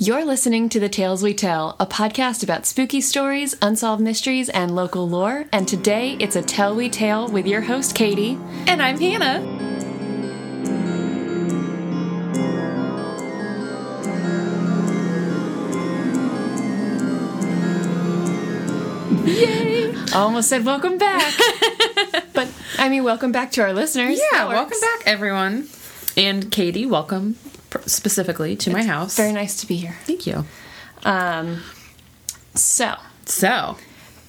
You're listening to The Tales We Tell, a podcast about spooky stories, unsolved mysteries, and local lore. And today it's a Tell We Tale with your host, Katy. And I'm Hannah. Yay! Almost said welcome back. but I mean, welcome back to our listeners. Yeah, welcome back, everyone. And Katy, welcome specifically to my house. Very nice to be here. Thank you. Um, so, So,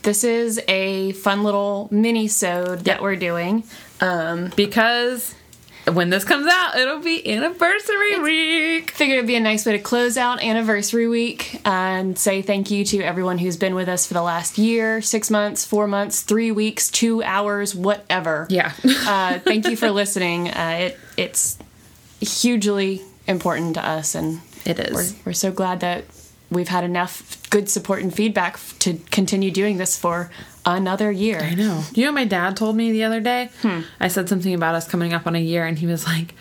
this is a fun little mini-sode that we're doing. Um, because when this comes out, it'll be anniversary week. figured it'd be a nice way to close out anniversary week and say thank you to everyone who's been with us for the last year, six months, four months, three weeks, two hours, whatever. Yeah. uh, thank you for listening. Uh, it it's hugely important to us, and It is. We're, we're so glad that we've had enough good support and feedback to continue doing this for another year. I know. You know my dad told me the other day? Hmm. I said something about us coming up on a year, and he was like,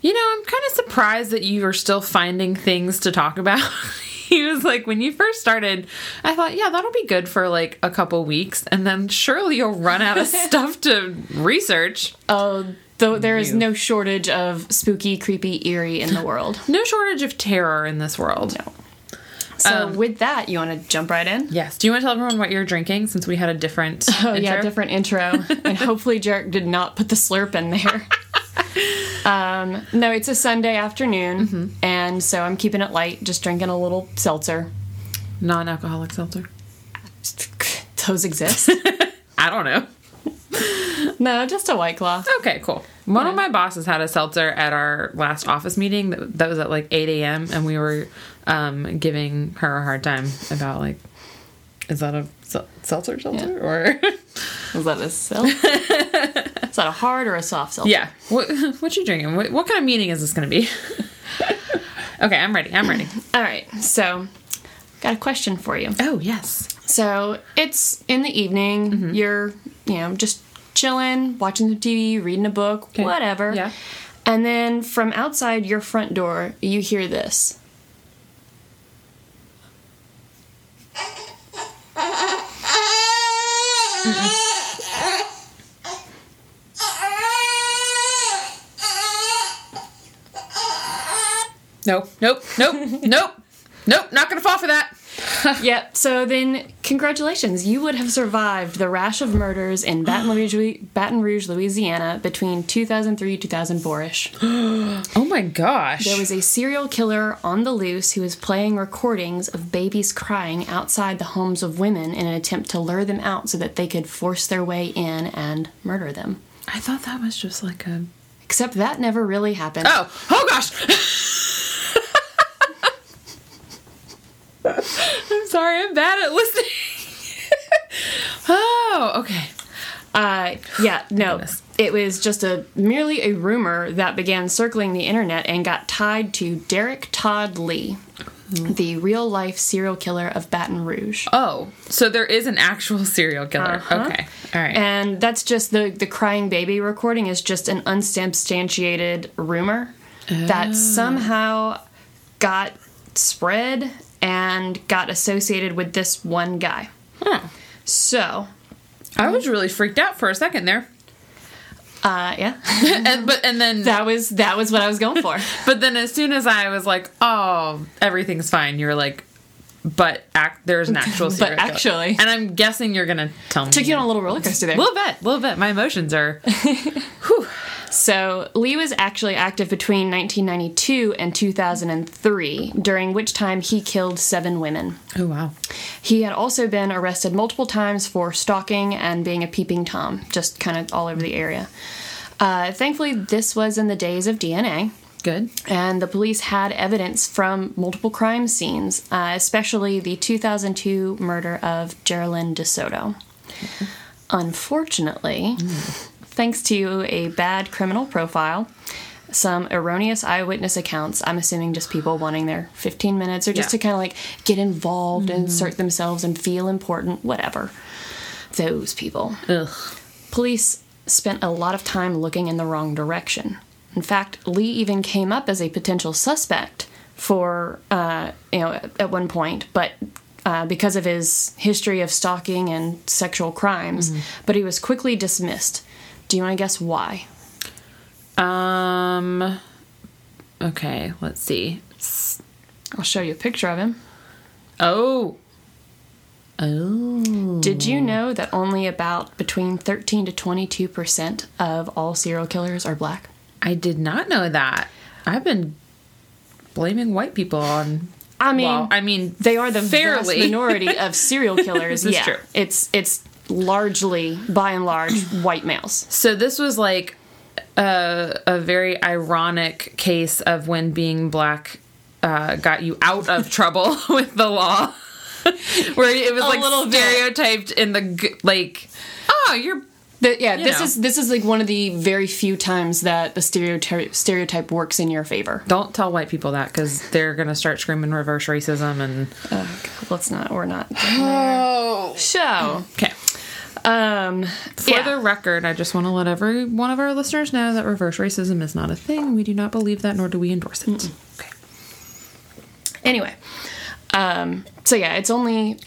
You know, I'm kind of surprised that you are still finding things to talk about. he was like, When you first started, I thought, Yeah, that'll be good for like a couple weeks, and then surely you'll run out of stuff to research. Oh, though there is no shortage of spooky, creepy, eerie in the world. No shortage of terror in this world. No. So Um, with that, you want to jump right in? Yes. Do you want to tell everyone what you're drinking since we had a different Oh yeah, intro? different intro, and hopefully Jarek did not put the slurp in there. um, no, it's a Sunday afternoon, Mm-hmm. and so I'm keeping it light, just drinking a little seltzer. non-alcoholic seltzer. Those exist. I don't know. No, just a white claw. Okay, cool. One of my bosses had a seltzer at our last office meeting that, that was at like 8 a.m. and we were um, giving her a hard time about like, is that a sel- seltzer seltzer or Is that a seltzer? Is that a hard or a soft seltzer? yeah? What what you drinking? What, what kind of meeting is this going to be? okay, I'm ready. I'm ready. All right, so got a question for you. Oh yes. So it's in the evening. Mm-hmm. You're, you know, just chilling, watching the TV, reading a book, Okay. whatever. Yeah. And then from outside your front door, you hear this. Nope. Nope. Nope. nope. Nope. Not gonna fall for that. Yep. So then, congratulations, you would have survived the rash of murders in Baton Rouge, Baton Rouge, Louisiana, between 2003 2004 ish. Oh my gosh. There was a serial killer on the loose who was playing recordings of babies crying outside the homes of women in an attempt to lure them out so that they could force their way in and murder them. I thought that was just like a. Except that never really happened. Oh. Oh gosh. I'm sorry. I'm bad at listening. oh. Okay. Uh, yeah, no. Goodness. It was just a merely a rumor that began circling the internet and got tied to Derek Todd Lee, the real life serial killer of Baton Rouge. Oh, so there is an actual serial killer. Uh-huh. Okay. All right. And that's just the the crying baby recording is just an unsubstantiated rumor that somehow got spread and got associated with this one guy. Huh. So, I was really freaked out for a second there. uh, yeah, and, but and then that was that was what I was going for. but then as soon as I was like, "Oh, everything's fine." You were like, "But act, there's an actual But serial killer." actually- And I'm guessing you're going to tell me. Took you on a little roller coaster there. a little bit, a little bit. My emotions are So Lee was actually active between 1992 and 2003, during which time he killed seven women. Oh wow. He had also been arrested multiple times for stalking and being a peeping tom, just kind of all over the area. Uh, thankfully, this was in the days of DNA, Good. and the police had evidence from multiple crime scenes, uh, especially the 2002 murder of Geraldine DeSoto. Unfortunately, thanks to a bad criminal profile, some erroneous eyewitness accounts, I'm assuming just people wanting their 15 minutes or just Yeah. to kind of like get involved and insert themselves and feel important, whatever. Those people. Ugh. Police spent a lot of time looking in the wrong direction. In fact, Lee even came up as a potential suspect for uh, you know at, at one point, but uh, because of his history of stalking and sexual crimes, but he was quickly dismissed. Do you want to guess why? Um. Okay, let's see. I'll show you a picture of him. Oh. Oh. Did you know that only about between 13 to 22 percent of all serial killers are black? I did not know that. I've been blaming white people on. I mean, well, I mean, they are the fairly. vast minority of serial killers. Yeah, true. it's it's largely, by and large, white males. So this was like a, a very ironic case of when being black uh, got you out of trouble with the law, where it was like A like little bit. stereotyped in the like, oh, you're The, yeah, You this know. is this is like one of the very few times that the stereotype stereotype works in your favor. don't tell white people that because they're gonna start screaming reverse racism and Let's not. We're not. oh So, okay. Um, For yeah. the record, I just want to let every one of our listeners know that reverse racism is not a thing. We do not believe that, nor do we endorse it. Okay. anyway, um, so yeah, it's only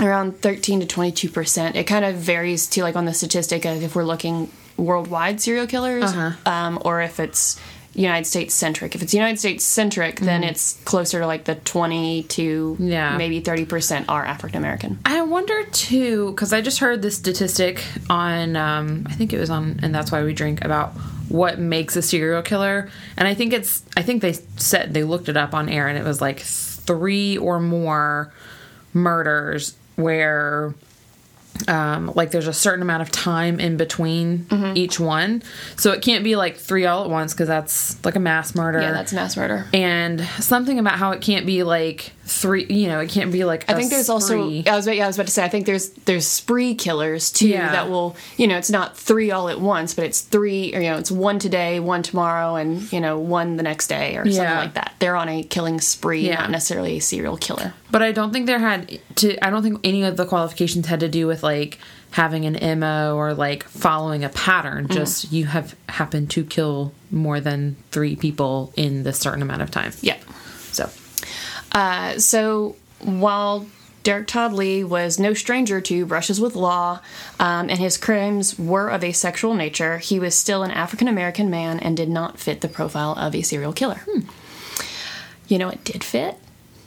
around 13 to 22 percent. It kind of varies to like on the statistic of if we're looking worldwide serial killers, Uh-huh. um, or if it's United States centric. If it's United States centric, then it's closer to like the 20 to Mm-hmm. Yeah. maybe 30 percent are African American. I wonder too, because I just heard this statistic on, um, I think it was on, and that's why we drink about what makes a serial killer, and I think it's, I think they said they looked it up on air, and it was like three or more murders where. Um, like there's a certain amount of time in between each one, so it can't be like three all at once because that's like a mass murder. Yeah, that's mass murder. and something about how it can't be like three. You know, it can't be like. I think there's also I was yeah I was about to say I think there's there's spree killers too Yeah. that will you know it's not three all at once but it's three or you know it's one today one tomorrow and you know one the next day or something like that they're on a killing spree Yeah. not necessarily a serial killer But I don't think there had to. I don't think any of the qualifications had to do with like having an mo or like following a pattern. Mm. Just you have happened to kill more than three people in this certain amount of time. yeah So uh, so while Derek Todd Lee was no stranger to brushes with law, um, and his crimes were of a sexual nature. He was still an African American man and did not fit the profile of a serial killer. You know, it did fit.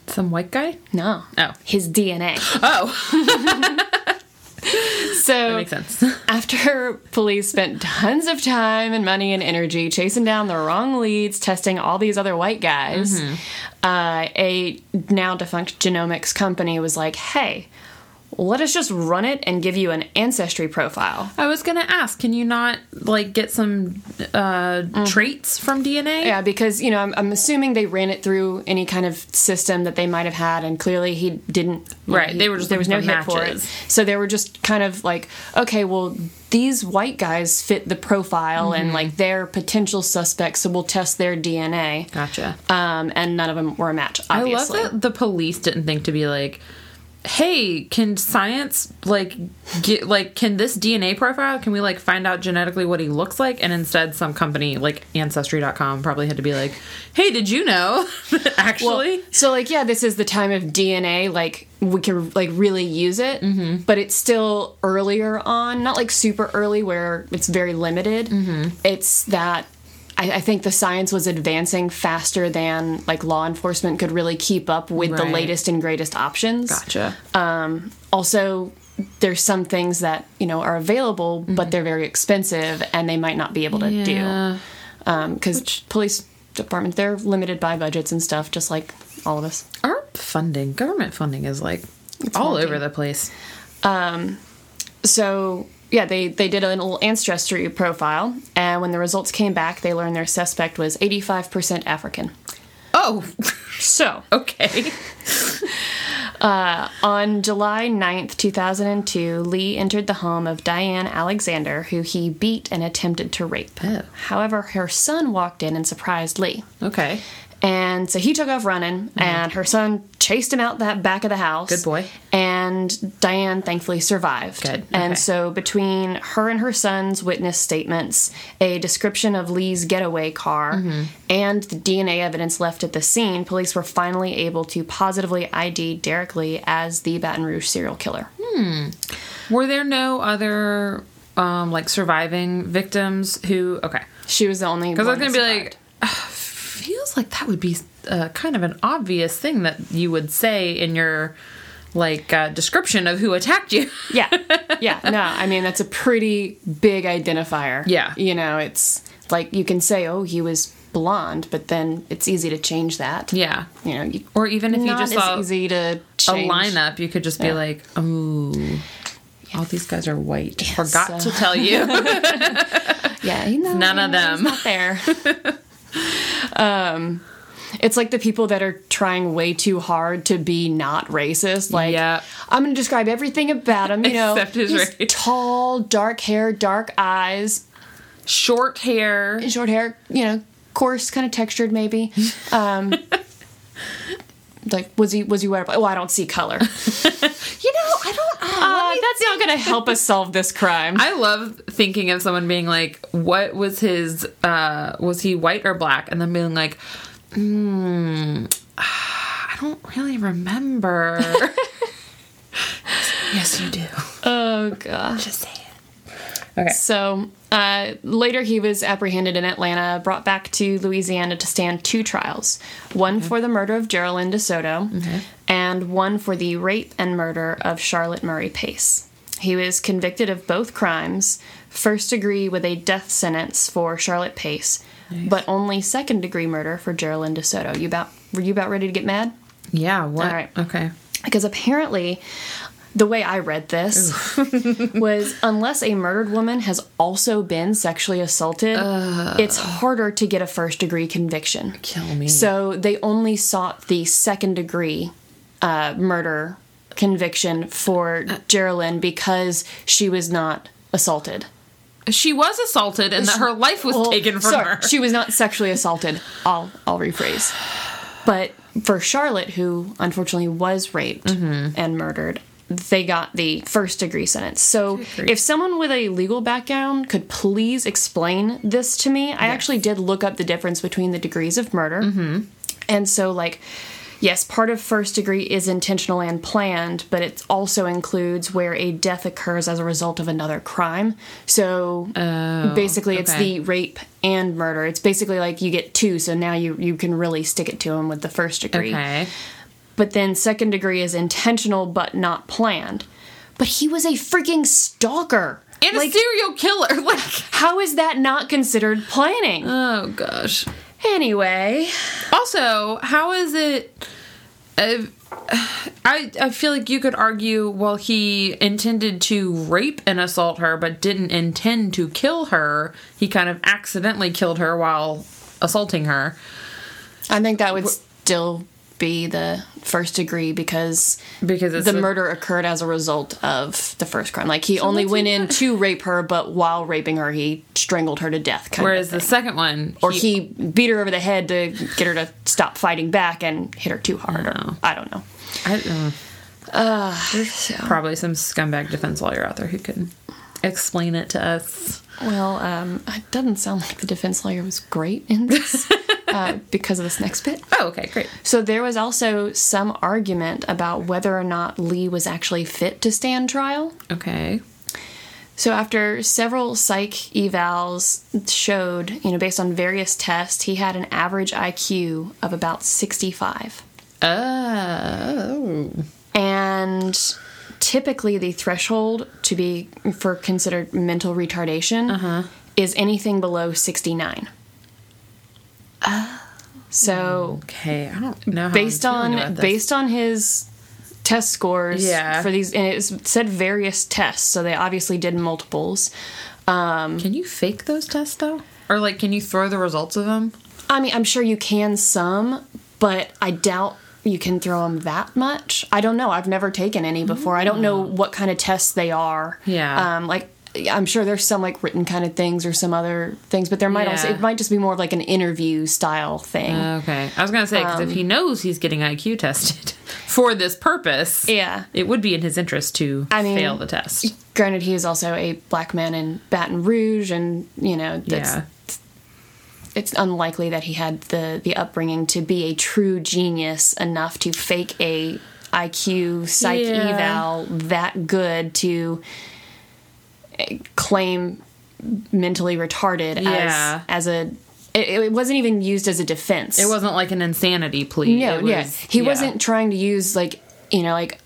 some white guy. No. Oh. His DNA. Oh, So that makes sense. after police spent tons of time and money and energy chasing down the wrong leads, testing all these other white guys, uh, a now defunct genomics company was like, "Hey, let us just run it and give you an ancestry profile." I was gonna ask, can you not like get some uh, traits from DNA? Mm-hmm. Yeah, because you know, I'm, I'm assuming they ran it through any kind of system that they might have had, and clearly he didn't. Right, he- they were just there was no hit for it, matches. so they were just kind of like, okay, well, these white guys fit the profile, and like they're potential suspects, so we'll test their DNA. Gotcha. Um, and none of them were a match. Obviously. I love that the police didn't think to be like, "Hey, can science like get like can this DNA profile can we like find out genetically what he looks like?" And instead, some company like Ancestry.com probably had to be like, "Hey, did you know actually?" Well, so like yeah, this is the time of DNA. Like we can like really use it, Mm-hmm. but it's still earlier on, not like super early where it's very limited. Mm-hmm. It's that I, I think the science was advancing faster than like law enforcement could really keep up with the latest and greatest options. gotcha. Um, also. There's some things that you know are available, but mm-hmm. they're very expensive, and they might not be able to Mm-hmm. Yeah. Um, do because police departments they're limited by budgets and stuff, just like all of us. Our funding, government funding, is like all faulty. over the place. Um, so yeah, they they did a little ancestry profile, and when the results came back, they learned their suspect was 85% African. Oh, So okay. Uh, on July 9th, 2002, Lee entered the home of Diane Alexander, who he beat and attempted to rape. Oh. However, her son walked in and surprised Lee. Okay. And so he took off running, and her son chased him out that back of the house. Good boy. And Diane thankfully survived. Good, And so, between her and her son's witness statements, a description of Lee's getaway car, Mm-hmm. and the DNA evidence left at the scene, police were finally able to positively ID Derek Lee as the Baton Rouge serial killer. Hmm. Were there no other um like surviving victims who okay. She was the only Because I was gonna be like, "Ugh, feels like that would be uh, kind of an obvious thing that you would say in your like uh, description of who attacked you. yeah yeah no i mean that's a pretty big identifier Yeah. you know it's like you can say oh he was blonde but then it's easy to change that yeah. you know you, Or even if you just saw easy to a change. lineup, you could just be Yeah. like, "Ooh, all these guys are white." Forgot uh, to tell you. yeah you know, None of them. not there um it's like the people that are trying way too hard to be not racist. Like, Yeah. I'm going to describe everything about him. You know, Except his he's race. tall, dark hair, dark eyes, Short hair. short hair, you know, coarse, kind of textured maybe. Um, like was he was he wearing? Oh, I don't see color. You know, I don't. Uh, that's not going to help us solve this crime. I love thinking of someone being like, "What was his? uh Was he white or black?" And then being like, "Hmm, I don't really remember." yes, you do. oh gosh. Just say it. Okay. So uh, later, he was apprehended in Atlanta, brought back to Louisiana to stand two trials one for the murder of Geraldine DeSoto, and one for the rape and murder of Charlotte Murray Pace. He was convicted of both crimes, first degree with a death sentence for Charlotte Pace, but only second degree murder for Geraldine DeSoto. You about were you about ready to get mad? Yeah. What? All right. Okay. because apparently the way I read this was unless a murdered woman has also been sexually assaulted, it's harder to get a first degree conviction. Kill me. So they only sought the second degree uh, murder conviction for Geraldine because she was not assaulted. she was assaulted, and that her life was Well, taken from sorry, her. She was not sexually assaulted. I'll I'll rephrase. But for Charlotte, who unfortunately was raped Mm-hmm. and murdered, they got the first degree sentence. So if someone with a legal background could please explain this to me, I actually did look up the difference between the degrees of murder. Mm-hmm. And so like Yes, part of first degree is intentional and planned, but it also includes where a death occurs as a result of another crime. So basically, it's Oh, the rape and murder. It's basically like you get two, so now you you can really stick it to them with the first degree. okay. But then second degree is intentional but not planned. But he was a freaking stalker. And like, a serial killer. Like, how is that not considered planning? oh gosh. anyway, Also, how is it? Uh, I I feel like you could argue, well, he intended to rape and assault her, but didn't intend to kill her. He kind of accidentally killed her while assaulting her. I think that would still be the first degree because Because the a- murder occurred as a result of the first crime. Like he only went in to rape her, but while raping her, he strangled her to death. Whereas the second one, or he beat her over the head to get her to stop fighting back and hit her too hard. Or I don't know. I, uh, there's probably some scumbag defense lawyer out there who can explain it to us. Well, um, it doesn't sound like the defense lawyer was great in this uh, because of this next bit. Oh, okay, great. So there was also some argument about whether or not Lee was actually fit to stand trial. Okay. So after several psych evals showed, you know, based on various tests, he had an average IQ of about 65. Oh. And typically the threshold to be for considered mental retardation is anything below 69. So Okay, I don't know based on based on his test scores Yeah. for these and it said various tests so they obviously did multiples Um, Can you fake those tests though? Or like, can you throw the results of them? i mean i'm sure you can some but i doubt you can throw them that much i don't know i've never taken any before i don't know what kind of tests they are Yeah. um like I'm sure there's some like written kind of things or some other things, but there might also it might just be more of like an interview style thing. Okay. I was going to say, because if he um, knows he's getting IQ tested for this purpose, yeah. it would be in his interest to I mean- fail the test. Granted, he is also a black man in Baton Rouge, and you know that's Yeah. it's unlikely that he had the the upbringing to be a true genius enough to fake a IQ psych Yeah. eval that good to claim mentally retarded Yeah. as as a it, it wasn't even used as a defense. It wasn't like an insanity plea. no, It was, yeah. He yeah. wasn't trying to use like you know like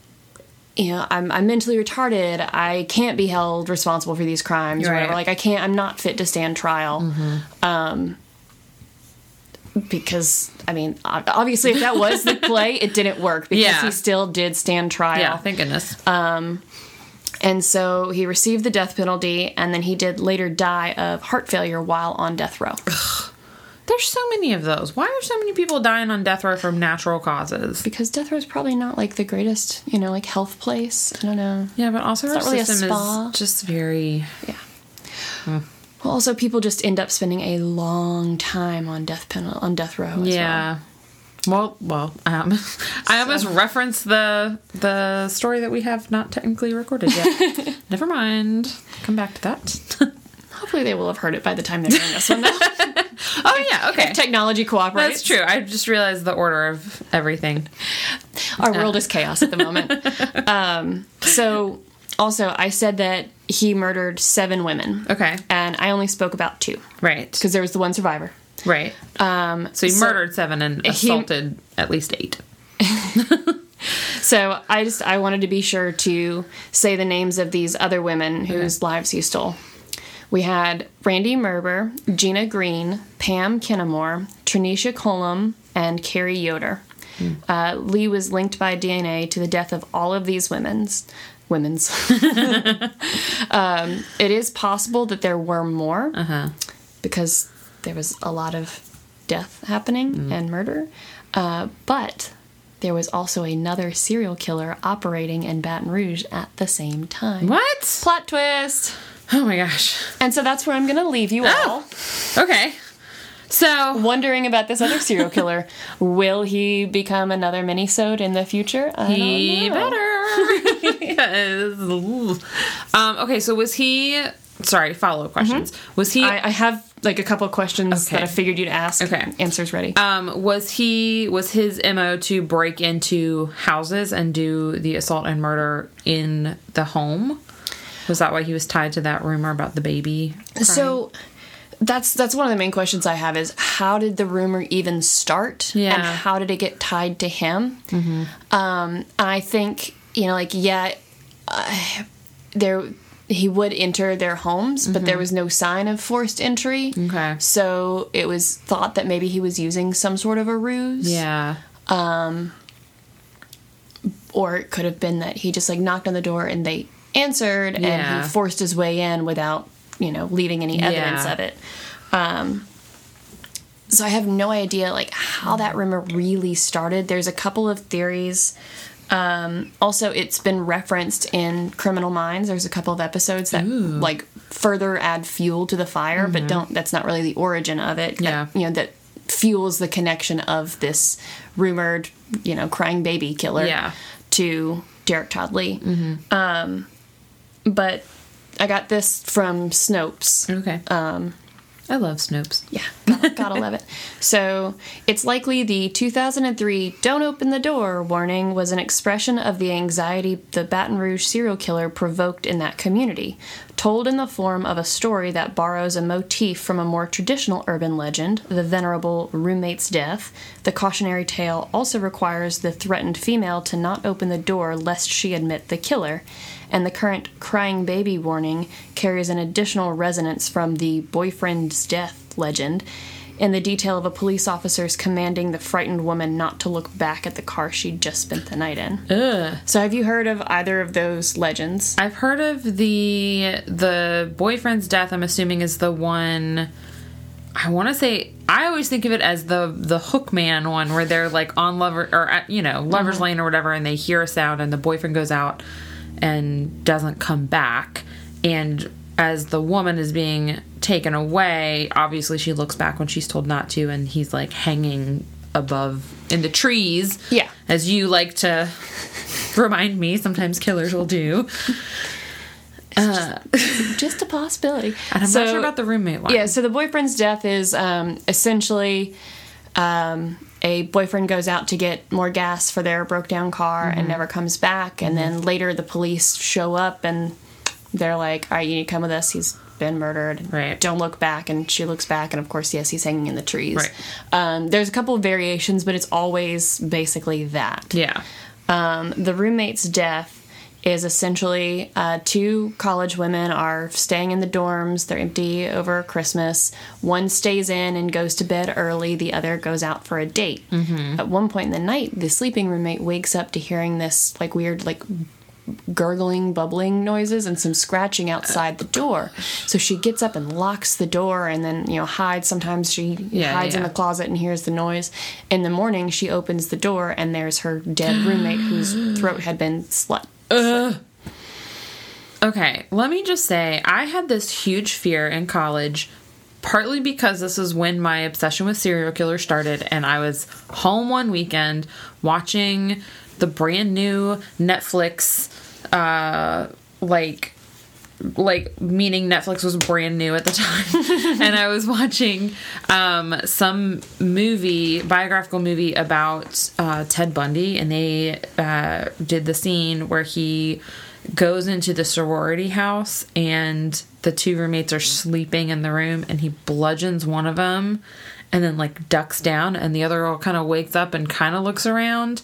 you know I'm I'm mentally retarded. I can't be held responsible for these crimes or whatever. Like I can't. I'm not fit to stand trial. Um, because I mean, obviously, if that was the play, it didn't work because Yeah. he still did stand trial. Yeah, thank goodness. And so he received the death penalty, and then he did later die of heart failure while on death row. There's so many of those. Why are so many people dying on death row from natural causes? because death row is probably not like the greatest, you know, like health place. I don't know. Yeah, but also our not really a system spa. is just very. Yeah. Hmm. Well, also people just end up spending a long time on death penalty on death row. As well. Well, well, um, I almost referenced the the story that we have not technically recorded yet. Never mind. Come back to that. Hopefully they will have heard it by the time they're hearing this one. Though. oh yeah, okay. Technology cooperates. That's true. I just realized the order of everything. Our world is chaos at the moment. um, so, also, I said that he murdered seven women. Okay. And I only spoke about two Right. because there was the one survivor. Right. Um, So he so- murdered seven and assaulted at least eight. So I just I wanted to be sure to say the names of these other women whose lives he stole. We had Randi Merber, Gina Green, Pam Kinamore, Trineisha Colomb, and Carrie Yoder. Uh, Lee was linked by DNA to the death of all of these women's women's. um, it is possible that there were more Uh huh. because there was a lot of death happening and murder. Uh, but there was also another serial killer operating in Baton Rouge at the same time. What? Plot twist! Oh my gosh. And so that's where I'm going to leave you all Okay. So wondering about this other serial killer. Will he become another mini-sode in the future? I he better. Ooh. um, okay, so was he? Sorry, follow up questions. Was he? I, I have like a couple of questions Okay. that I figured you'd ask. Okay. Answers ready. um, was he? Was his mo to break into houses and do the assault and murder in the home? Was that why he was tied to that rumor about the baby? crying? So that's that's one of the main questions I have is how did the rumor even start Yeah. and how did it get tied to him? Mm-hmm. Um, I think you know, like yeah, uh, there he would enter their homes, but there was no sign of forced entry. Okay. So it was thought that maybe he was using some sort of a ruse. Yeah. Um, Or it could have been that he just like knocked on the door and they answered and he forced his way in without, you know, leaving any evidence Yeah. of it. Um so I have no idea like how that rumor really started. There's a couple of theories. Um also it's been referenced in Criminal Minds. There's a couple of episodes that like further add fuel to the fire, but don't that's not really the origin of it. Mm-hmm. Yeah. That, you know, that fuels the connection of this rumored, you know, crying baby killer Yeah. to Derek Todd Lee. Um, but I got this from Snopes. Okay. Um, I love Snopes. Yeah, gotta, gotta love it. So it's likely the 2003 "Don't open the door" warning was an expression of the anxiety the Baton Rouge serial killer provoked in that community, told in the form of a story that borrows a motif from a more traditional urban legend, the venerable roommate's death. The cautionary tale also requires the threatened female to not open the door lest she admit the killer. And the current crying baby warning carries an additional resonance from the boyfriend's death legend in the detail of a police officer's commanding the frightened woman not to look back at the car she'd just spent the night in. Ugh. So, have you heard of either of those legends? I've heard of the the boyfriend's death. I'm assuming is the one. I want to say I always think of it as the the Hookman one, where they're like on lover or uh, you know lovers lane or whatever, and they hear a sound, and the boyfriend goes out and doesn't come back, and as the woman is being taken away, obviously she looks back when she's told not to, and he's like hanging above in the trees. Yeah. As you like to remind me, sometimes killers will do. just a possibility. And I'm not sure about the roommate one. Yeah, so the boyfriend's death is um, essentially um, a boyfriend goes out to get more gas for their broke down car Mm-hmm. and never comes back. And then later the police show up and they're like, all right, you need to come with us. He's been murdered. Right. Don't look back. And she looks back. And of course, yes, he's hanging in the trees. Right. Um, there's a couple of variations, but it's always basically that. Yeah. Um, the roommate's death is essentially uh, two college women are staying in the dorms. They're empty over Christmas. One stays in and goes to bed early. The other goes out for a date. Mm-hmm. At one point in the night, the sleeping roommate wakes up to hearing this like weird like gurgling, bubbling noises and some scratching outside the door. So she gets up and locks the door and then, you know, hides. Sometimes she Yeah, hides in the closet and hears the noise. In the morning, she opens the door and there's her dead roommate whose throat had been slit. Okay, let me just say, I had this huge fear in college, partly because this is when my obsession with serial killers started, and I was home one weekend watching the brand new Netflix, uh, like, like meaning Netflix was brand new at the time, and I was watching um, some movie, biographical movie about uh, Ted Bundy, and they uh, did the scene where he goes into the sorority house and the two roommates are sleeping in the room and he bludgeons one of them and then like ducks down and the other girl kind of wakes up and kind of looks around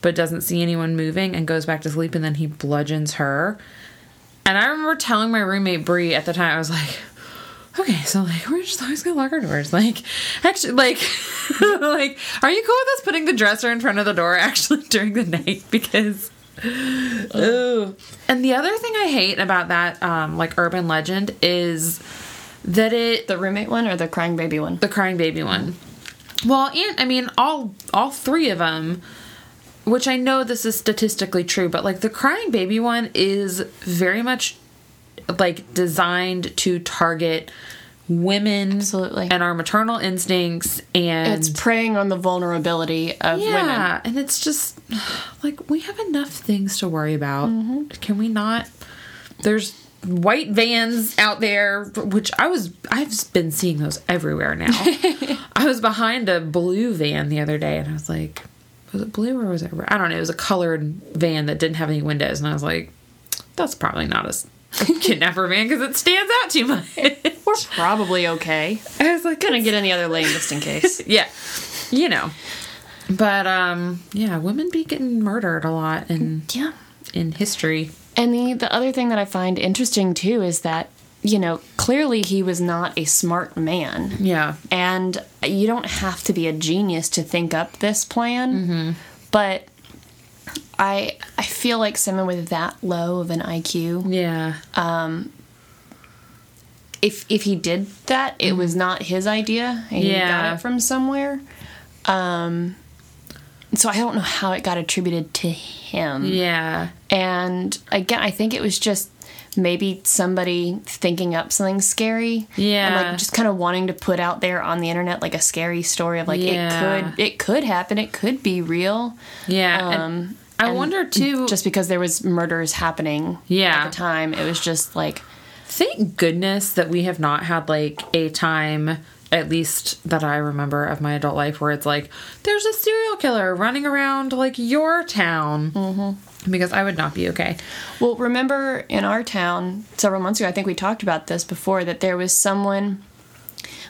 but doesn't see anyone moving and goes back to sleep and then he bludgeons her and i remember telling my roommate brie at the time i was like okay so like we're just always gonna lock our doors like actually like like are you cool with us putting the dresser in front of the door actually during the night because Ooh. And the other thing I hate about that, um, like urban legend, is that it The roommate one or the crying baby one? the crying baby one. Well, and I mean all all three of them, which I know this is statistically true, but like the crying baby one is very much like designed to target women Absolutely. and our maternal instincts and It's preying on the vulnerability of women. yeah, and it's just like we have enough things to worry about. Mm-hmm. Can we not? There's white vans out there, which I was I've been seeing those everywhere now. I was behind a blue van the other day, and I was like, was it blue or was it? red? I don't know. It was a colored van that didn't have any windows, and I was like, that's probably not a kidnapper van because it stands out too much. We're probably okay. I was like, Gonna get in the other lane just in case. yeah you know but um yeah women be getting murdered a lot in yeah. in history And the the other thing that I find interesting too is that you know clearly he was not a smart man, yeah and you don't have to be a genius to think up this plan. But I I feel like someone with that low of an IQ, yeah Um if if he did that, it was not his idea, he Yeah. got it from somewhere. Um, so I don't know how it got attributed to him. yeah And again, I think it was just maybe somebody thinking up something scary. Yeah. And like just kind of wanting to put out there on the internet like a scary story of like Yeah. it could it could happen, it could be real. yeah Um i wonder too just because there was murders happening Yeah. at the time, it was just like thank goodness that we have not had like a time at least that i remember of my adult life where it's like there's a serial killer running around like your town mm-hmm. Because i would not be okay. Well, remember in our town several months ago, I think we talked about this before, that there was someone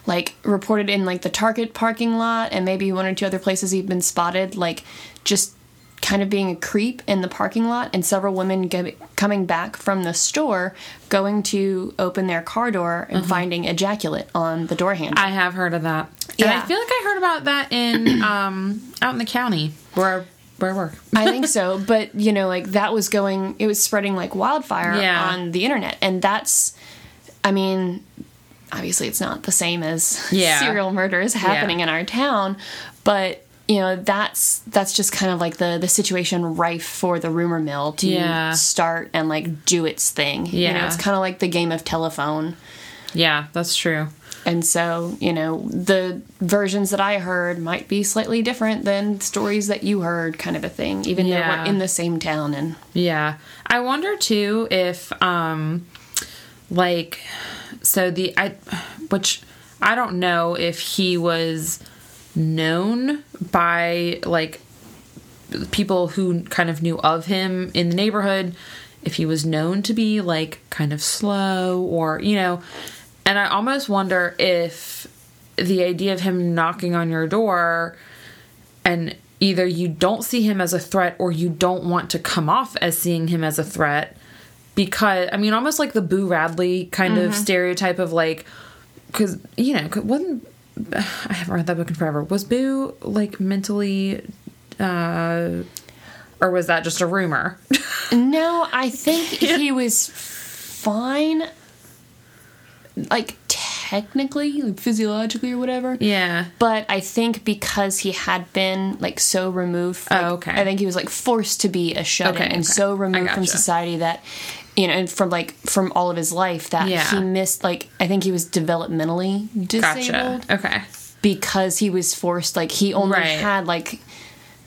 like reported in like the Target parking lot and maybe one or two other places he'd been spotted, like just kind of being a creep in the parking lot, and several women go- coming back from the store going to open their car door and finding ejaculate on the door handle. i have heard of that. And i feel like i heard about that in um out in the county where I think so, but you know, like that was going, it was spreading like wildfire Yeah. on the internet, and that's, I mean, obviously it's not the same as Yeah. serial murders happening Yeah. in our town, but you know that's that's just kind of like the the situation rife for the rumor mill to Yeah. start and like do its thing. you know, it's kind of like the game of telephone. Yeah, that's true. And so, you know, the versions that I heard might be slightly different than stories that you heard, kind of a thing, even though we're in the same town. And Yeah. I wonder too if um like so the I which I don't know if he was known by like people who kind of knew of him in the neighborhood if he was known to be like kind of slow or you know and I almost wonder if the idea of him knocking on your door and either you don't see him as a threat or you don't want to come off as seeing him as a threat because I mean almost like the Boo Radley kind of stereotype of like because you know 'cause wasn't I haven't read that book in forever. Was Boo like mentally uh or was that just a rumor? No, I think he was fine, like technically, like physiologically or whatever. yeah But I think because he had been like so removed, Oh, okay. I think he was like forced to be a shut Okay, and okay. so removed from society that you know, and from like from all of his life that Yeah. he missed. Like I think he was developmentally disabled gotcha okay because he was forced. Like he only Right. had like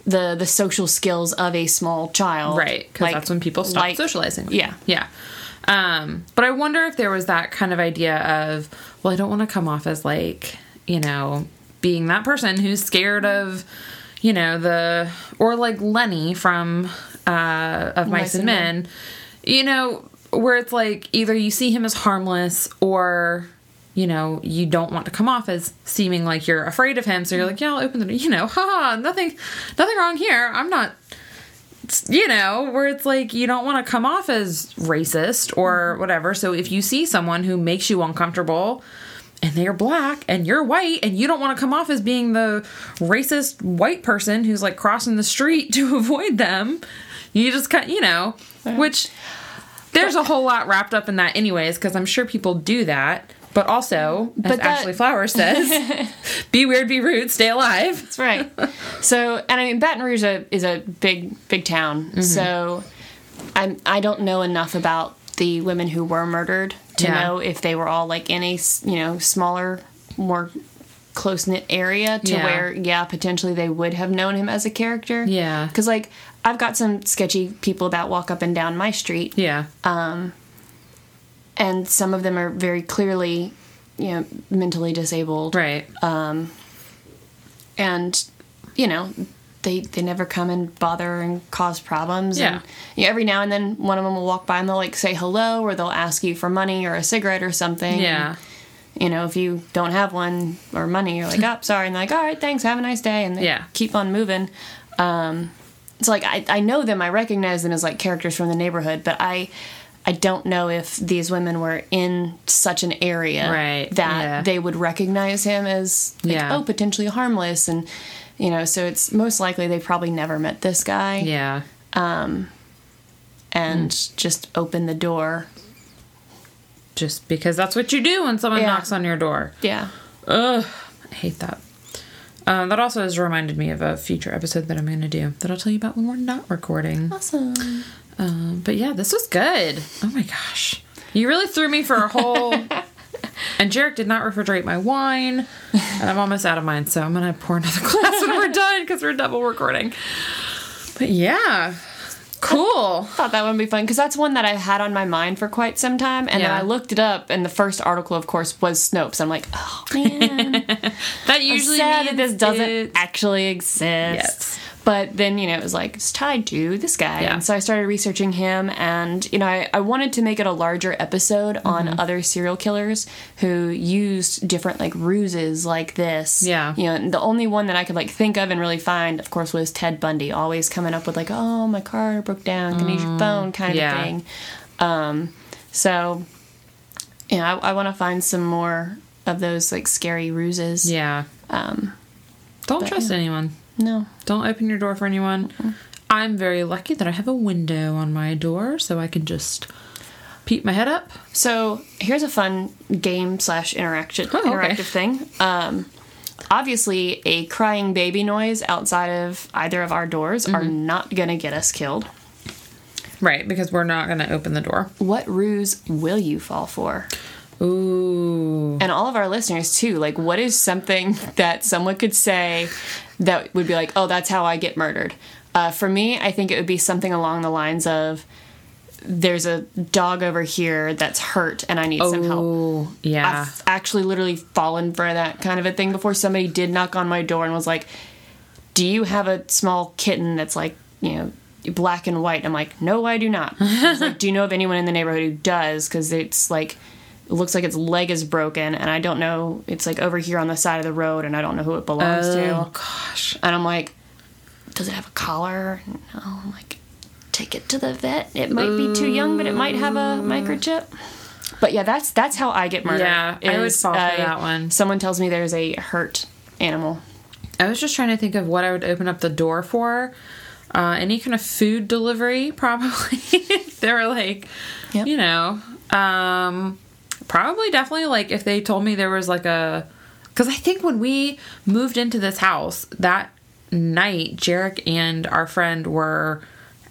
the the social skills of a small child, right because Like- that's when people stop like- socializing Yeah. yeah um but i wonder if there was that kind of idea of well i don't want to come off as like you know being that person who's scared of you know the or like lenny from uh of mice, and men. You know where it's like either you see him as harmless or you know you don't want to come off as seeming like you're afraid of him. So you're like yeah i'll open the you know haha nothing nothing wrong here. I'm not you know, where it's like you don't want to come off as racist or mm-hmm. whatever. So if you see someone who makes you uncomfortable and they're black and you're white and you don't want to come off as being the racist white person who's like crossing the street to avoid them, you just cut, you know, which there's a whole lot wrapped up in that anyways because I'm sure people do that. But also, as But that- Ashley Flowers says, be weird, be rude, stay alive. That's right. so, and I mean, Baton Rouge a- is a big, big town. Mm-hmm. So, I'm I don't know enough about the women who were murdered to Yeah. know if they were all like in a you know smaller, more close knit area to Yeah. where yeah potentially they would have known him as a character. Yeah. Because like I've got some sketchy people that walk up and down my street, Yeah. And some of them are very clearly, you know, mentally disabled. right. Um, and you know they they never come and bother and cause problems Yeah. and you know, every now and then one of them will walk by and they'll like say hello or they'll ask you for money or a cigarette or something yeah. you know if you don't have one or money you're like oh sorry and they're like all right thanks have a nice day and they Yeah. keep on moving um it's like I, I know them i recognize them as like characters from the neighborhood but i I don't know if these women were in such an area Right, that yeah. they would recognize him as like, Yeah. oh potentially harmless and you know so it's most likely they probably never met this guy Yeah. and Hmm. just open the door Just because that's what you do when someone Yeah. knocks on your door. yeah Ugh, I hate that. Um, that also has reminded me of a future episode that I'm going to do that I'll tell you about when we're not recording. awesome Um, but yeah, this was good. Oh my gosh. You really threw me for a whole. and Jarek did not refrigerate my wine. And I'm almost out of mine, so I'm going to pour another glass when we're done because we're double recording. But yeah, cool. thought that would be fun because that's one that I had on my mind for quite some time, and then I looked it up, and the first article, of course, was Snopes. I'm like, oh man, That usually sad that this doesn't actually exist. Yes. But then, you know, it was like, it's tied to this guy. Yeah. And so I started researching him, and, you know, I, I wanted to make it a larger episode Mm-hmm. on other serial killers who used different, like, ruses like this. Yeah. You know, and the only one that I could, like, think of and really find, of course, was Ted Bundy, always coming up with, like, oh, my car broke down, can I use your phone kind Mm, yeah. of thing. Um, so, you know, I, I want to find some more of those, like, scary ruses. Yeah. Um, Don't But, trust anyone. No. Don't open your door for anyone. I'm very lucky that I have a window on my door so I can just peep my head up. So here's a fun game slash interaction Oh, okay. interactive thing. Um, obviously, a crying baby noise outside of either of our doors are Mm-hmm. not going to get us killed. Right, because we're not going to open the door. What ruse will you fall for? Ooh. And all of our listeners, too. Like, what is something that someone could say that would be like, oh, that's how I get murdered? Uh, for me, I think it would be something along the lines of there's a dog over here that's hurt and I need some help. Yeah. I've actually literally fallen for that kind of a thing before. Somebody did knock on my door and was like, Do you have a small kitten that's like, you know, black and white? I'm like, No, I do not. Like, Do you know of anyone in the neighborhood who does? Because it's like, it looks like its leg is broken and I don't know. It's like over here on the side of the road and I don't know who it belongs oh, to. Oh gosh. And I'm like, Does it have a collar? No. I'm like, Take it to the vet. It might be too young, but it might have a microchip. But yeah, that's that's how I get murdered. Yeah, I would fall for uh, that one. Someone tells me there's a hurt animal. I was just trying to think of what I would open up the door for. Uh, any kind of food delivery, probably. they were like, Yep. you know, um, probably definitely like if they told me there was like a. Because I think when we moved into this house that night, Jarek and our friend were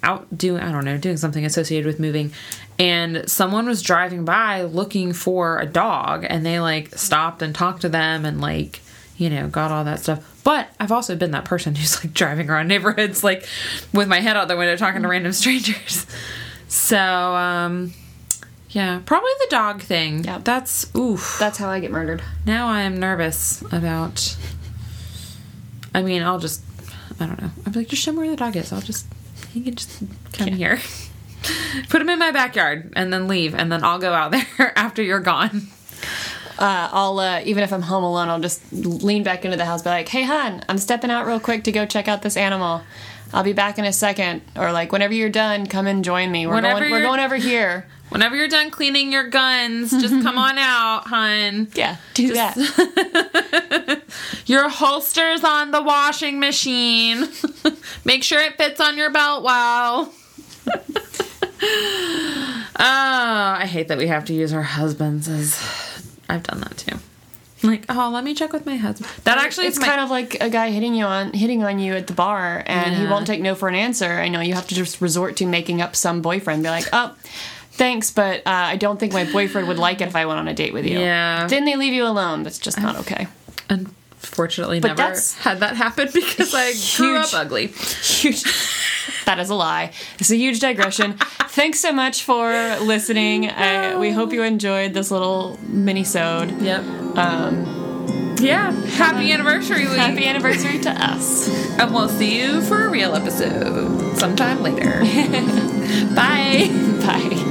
out doing, I don't know, doing something associated with moving. And someone was driving by looking for a dog and they like stopped and talked to them and like, you know, got all that stuff. But I've also been that person who's like driving around neighborhoods like with my head out the window talking to random strangers. So, um, yeah, probably the dog thing. Yeah, That's oof. That's how I get murdered. Now I am nervous about. I mean, I'll just. I don't know. I'll be like, just show me where the dog is. I'll just. He can just come here. Put him in my backyard and then leave, and then I'll go out there after you're gone. Uh, I'll uh, even if I'm home alone, I'll just lean back into the house, be like, "Hey, hon, I'm stepping out real quick to go check out this animal. I'll be back in a second. Or like, whenever you're done, come and join me. We're Whenever going. We're going over here. Whenever you're done cleaning your guns, just come on out, hun. Yeah, do that. Your holster's on the washing machine. Make sure it fits on your belt well. oh, I hate that we have to use our husbands as I've done that too. Like, oh, let me check with my husband. That actually it's my kind of like a guy hitting you on hitting on you at the bar, and he won't take no for an answer. I know you have to just resort to making up some boyfriend. Be like, oh. Thanks, but uh, I don't think my boyfriend would like it if I went on a date with you. Yeah. Then they leave you alone. That's just not okay. unfortunately But never that's- had that happen because I grew up ugly. Huge. that is a lie. It's a huge digression. Thanks so much for listening. I, we hope you enjoyed this little mini-sode. Yep. Um. Yeah. Happy anniversary week. Happy anniversary to us. And we'll see you for a real episode sometime later. Bye. Bye.